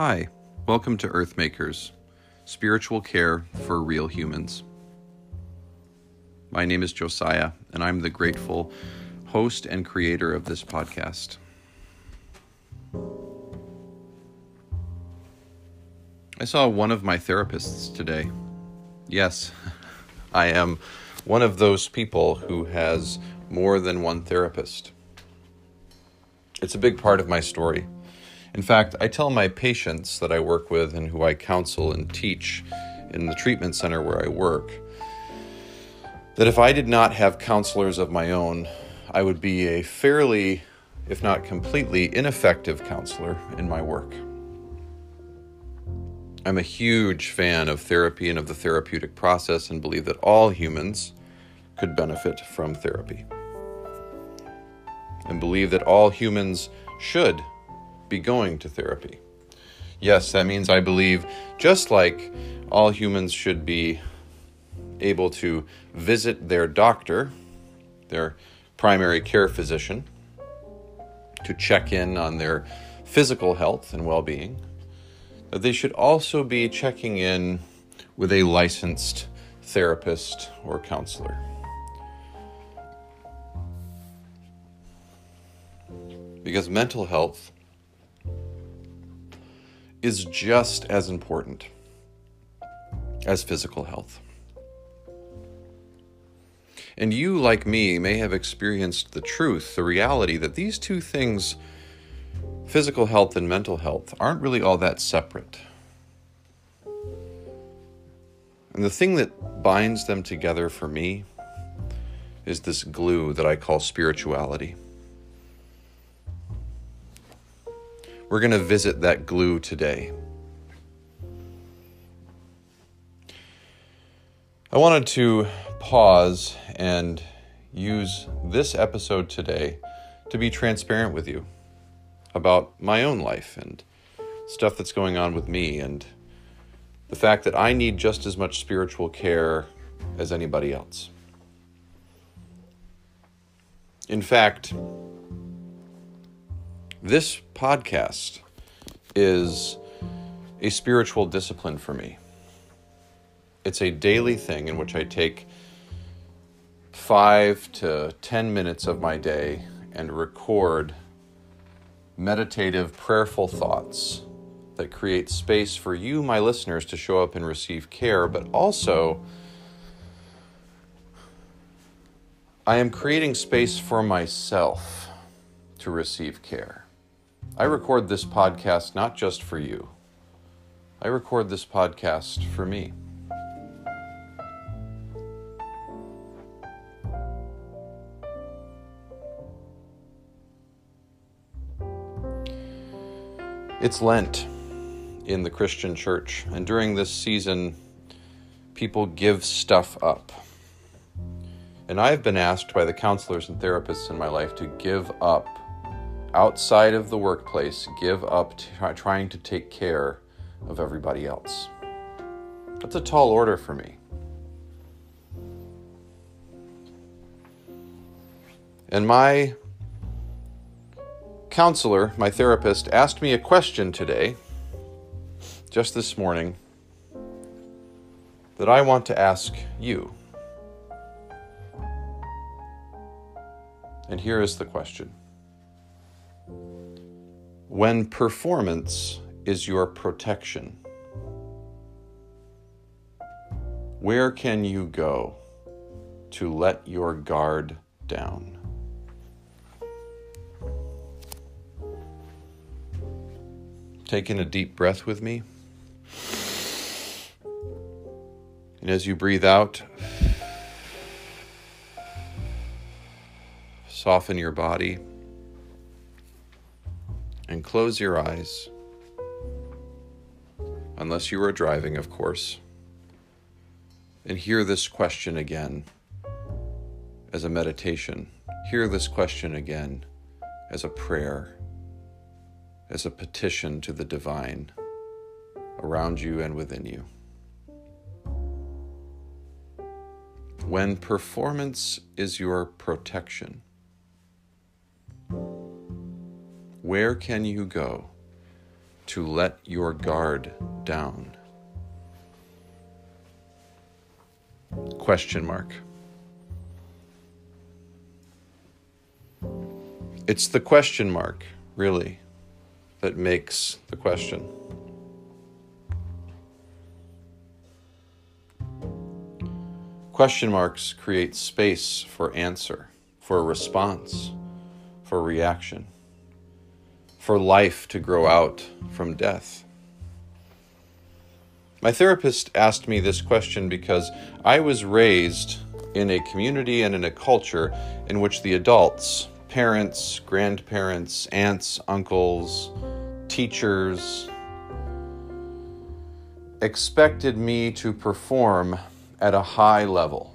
Hi, welcome to Earthmakers, spiritual care for real humans. My name is Josiah, and I'm the grateful host and creator of this podcast. I saw one of my therapists today. Yes, I am one of those people who has more than one therapist. It's a big part of my story. In fact, I tell my patients that I work with and who I counsel and teach in the treatment center where I work that if I did not have counselors of my own, I would be a fairly, if not completely, ineffective counselor in my work. I'm a huge fan of therapy and of the therapeutic process and believe that all humans could benefit from therapy. And believe that all humans should be going to therapy. Yes, that means I believe just like all humans should be able to visit their doctor, their primary care physician, to check in on their physical health and well being, that they should also be checking in with a licensed therapist or counselor. Because mental health is just as important as physical health. And you, like me, may have experienced the truth, the reality that these two things, physical health and mental health, aren't really all that separate. And the thing that binds them together for me is this glue that I call spirituality. We're going to visit that glue today. I wanted to pause and use this episode today to be transparent with you about my own life and stuff that's going on with me and the fact that I need just as much spiritual care as anybody else. In fact, this podcast is a spiritual discipline for me. It's a daily thing in which I take five to 10 minutes of my day and record meditative, prayerful thoughts that create space for you, my listeners, to show up and receive care, but also I am creating space for myself to receive care. I record this podcast not just for you, I record this podcast for me. It's Lent in the Christian church, and during this season, people give stuff up. And I've been asked by the counselors and therapists in my life to give up outside of the workplace give up trying to take care of everybody else. That's a tall order for me. And my counselor, my therapist, asked me a question today, just this morning, that I want to ask you. And here is the question when performance is your protection, where can you go to let your guard down? Taking a deep breath with me. And as you breathe out, soften your body and close your eyes. Unless you are driving, of course. And hear this question again as a meditation. Hear this question again as a prayer, as a petition to the divine around you and within you. When performance is your protection, where can you go to let your guard down? Question mark. It's the question mark, really, that makes the question. Question marks create space for answer, for response, for reaction, for life to grow out from death. My therapist asked me this question because I was raised in a community and in a culture in which the adults, parents, grandparents, aunts, uncles, teachers expected me to perform at a high level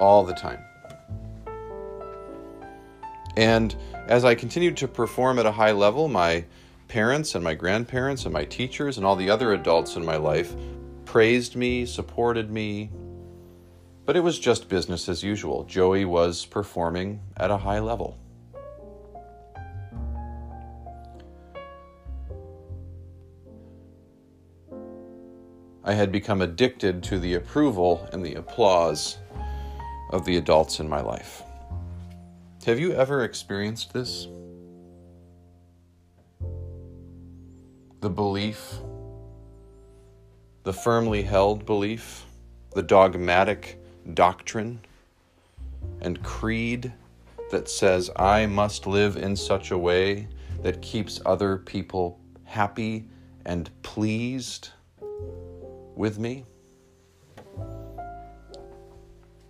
all the time. And as I continued to perform at a high level, my parents and my grandparents and my teachers and all the other adults in my life praised me, supported me, but it was just business as usual. Joey was performing at a high level. I had become addicted to the approval and the applause of the adults in my life. Have you ever experienced this? The belief, the firmly held belief, the dogmatic doctrine and creed that says I must live in such a way that keeps other people happy and pleased with me?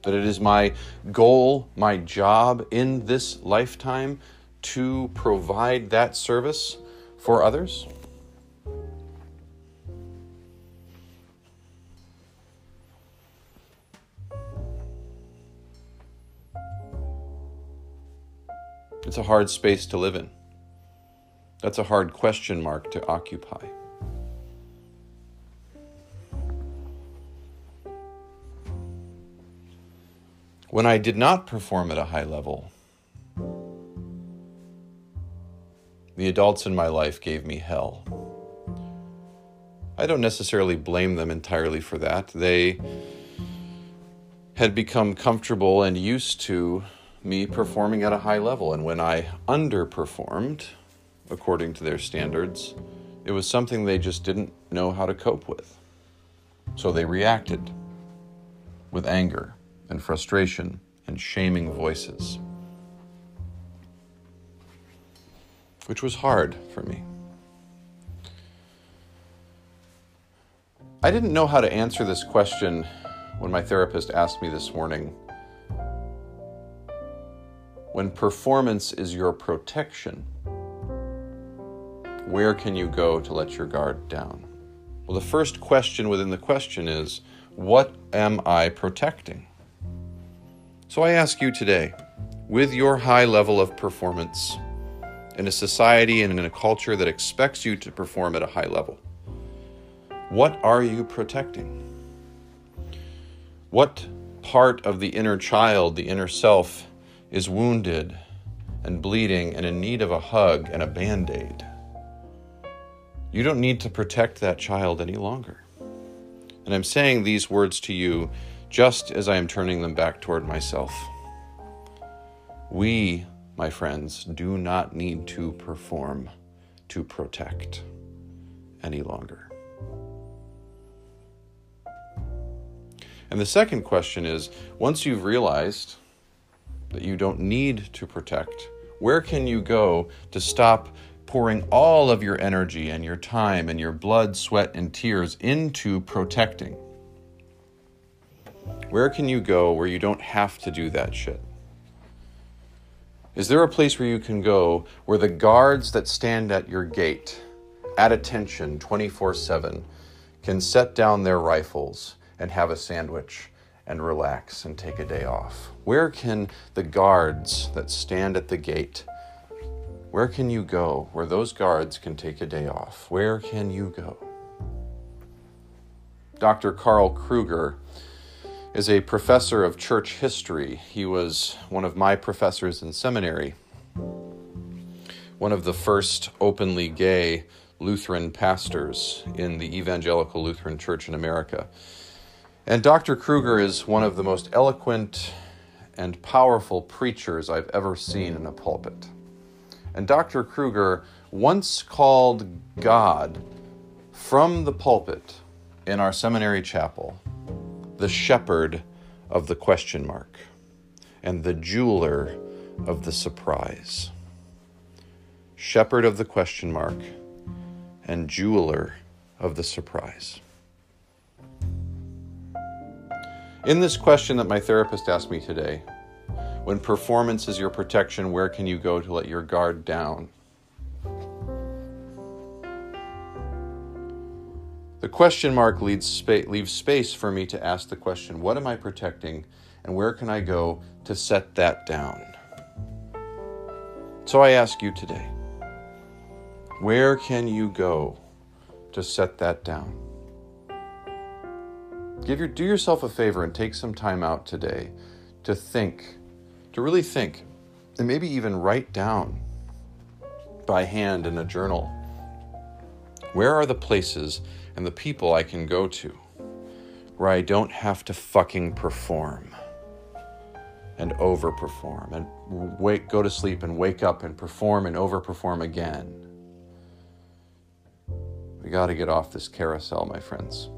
That it is my goal, my job in this lifetime to provide that service for others? It's a hard space to live in. That's a hard question mark to occupy. When I did not perform at a high level, the adults in my life gave me hell. I don't necessarily blame them entirely for that. They had become comfortable and used to me performing at a high level. And when I underperformed, according to their standards, it was something they just didn't know how to cope with. So they reacted with anger and frustration and shaming voices, which was hard for me. I didn't know how to answer this question when my therapist asked me this morning when performance is your protection, where can you go to let your guard down? Well, the first question within the question is, what am I protecting? So I ask you today, with your high level of performance in a society and in a culture that expects you to perform at a high level, what are you protecting? What part of the inner child, the inner self, is wounded and bleeding and in need of a hug and a band aid. You don't need to protect that child any longer. And I'm saying these words to you just as I am turning them back toward myself. We, my friends, do not need to perform to protect any longer. And the second question is once you've realized that you don't need to protect? Where can you go to stop pouring all of your energy and your time and your blood, sweat, and tears into protecting? Where can you go where you don't have to do that shit? Is there a place where you can go where the guards that stand at your gate, at attention 24 7, can set down their rifles and have a sandwich and relax and take a day off? Where can the guards that stand at the gate, where can you go where those guards can take a day off? Where can you go? Dr. Carl Kruger is a professor of church history. He was one of my professors in seminary. one of the first openly gay Lutheran pastors in the Evangelical Lutheran Church in America. And Dr. Kruger is one of the most eloquent and powerful preachers I've ever seen in a pulpit. And Dr. Kruger once called God from the pulpit in our seminary chapel the shepherd of the question mark and the jeweler of the surprise. Shepherd of the question mark and jeweler of the surprise. In this question that my therapist asked me today, when performance is your protection, where can you go to let your guard down? The question mark leaves space for me to ask the question what am I protecting and where can I go to set that down? So I ask you today where can you go to set that down? Give your, do yourself a favor and take some time out today to think, to really think, and maybe even write down by hand in a journal where are the places and the people I can go to where I don't have to fucking perform and overperform and wake, go to sleep and wake up and perform and overperform again. We got to get off this carousel, my friends.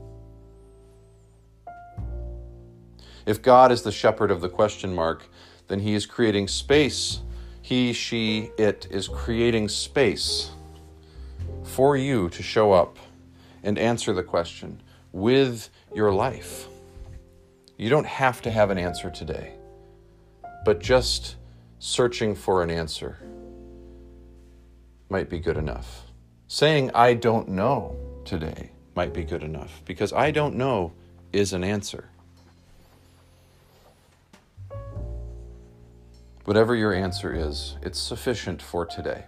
If God is the shepherd of the question mark, then he is creating space. He, she, it is creating space for you to show up and answer the question with your life. You don't have to have an answer today, but just searching for an answer might be good enough. Saying, I don't know today might be good enough because I don't know is an answer. Whatever your answer is, it's sufficient for today.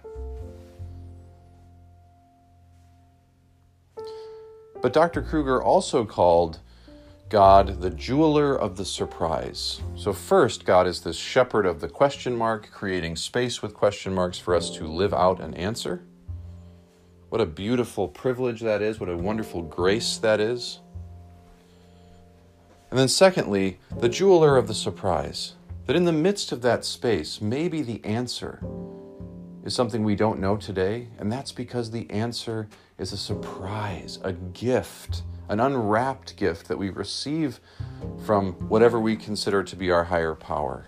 But Dr. Kruger also called God the jeweler of the surprise. So, first, God is this shepherd of the question mark, creating space with question marks for us to live out an answer. What a beautiful privilege that is. What a wonderful grace that is. And then, secondly, the jeweler of the surprise. That in the midst of that space, maybe the answer is something we don't know today, and that's because the answer is a surprise, a gift, an unwrapped gift that we receive from whatever we consider to be our higher power,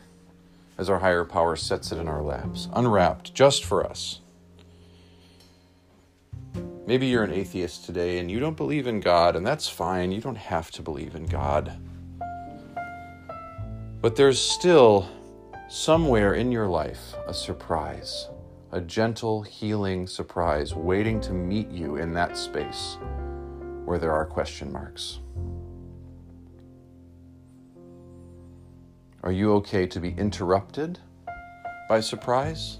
as our higher power sets it in our laps, unwrapped just for us. Maybe you're an atheist today and you don't believe in God, and that's fine. You don't have to believe in God. But there's still somewhere in your life a surprise, a gentle, healing surprise waiting to meet you in that space where there are question marks. Are you okay to be interrupted by surprise?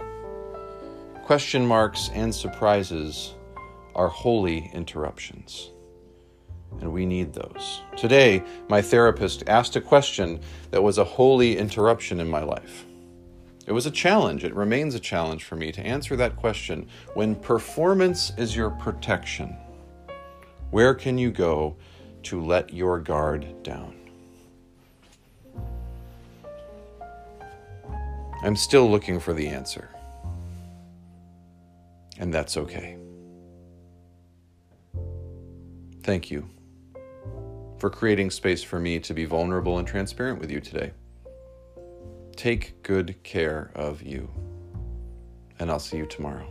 Question marks and surprises are holy interruptions. And we need those. Today, my therapist asked a question that was a holy interruption in my life. It was a challenge. It remains a challenge for me to answer that question. When performance is your protection, where can you go to let your guard down? I'm still looking for the answer. And that's okay. Thank you for creating space for me to be vulnerable and transparent with you today. Take good care of you, and I'll see you tomorrow.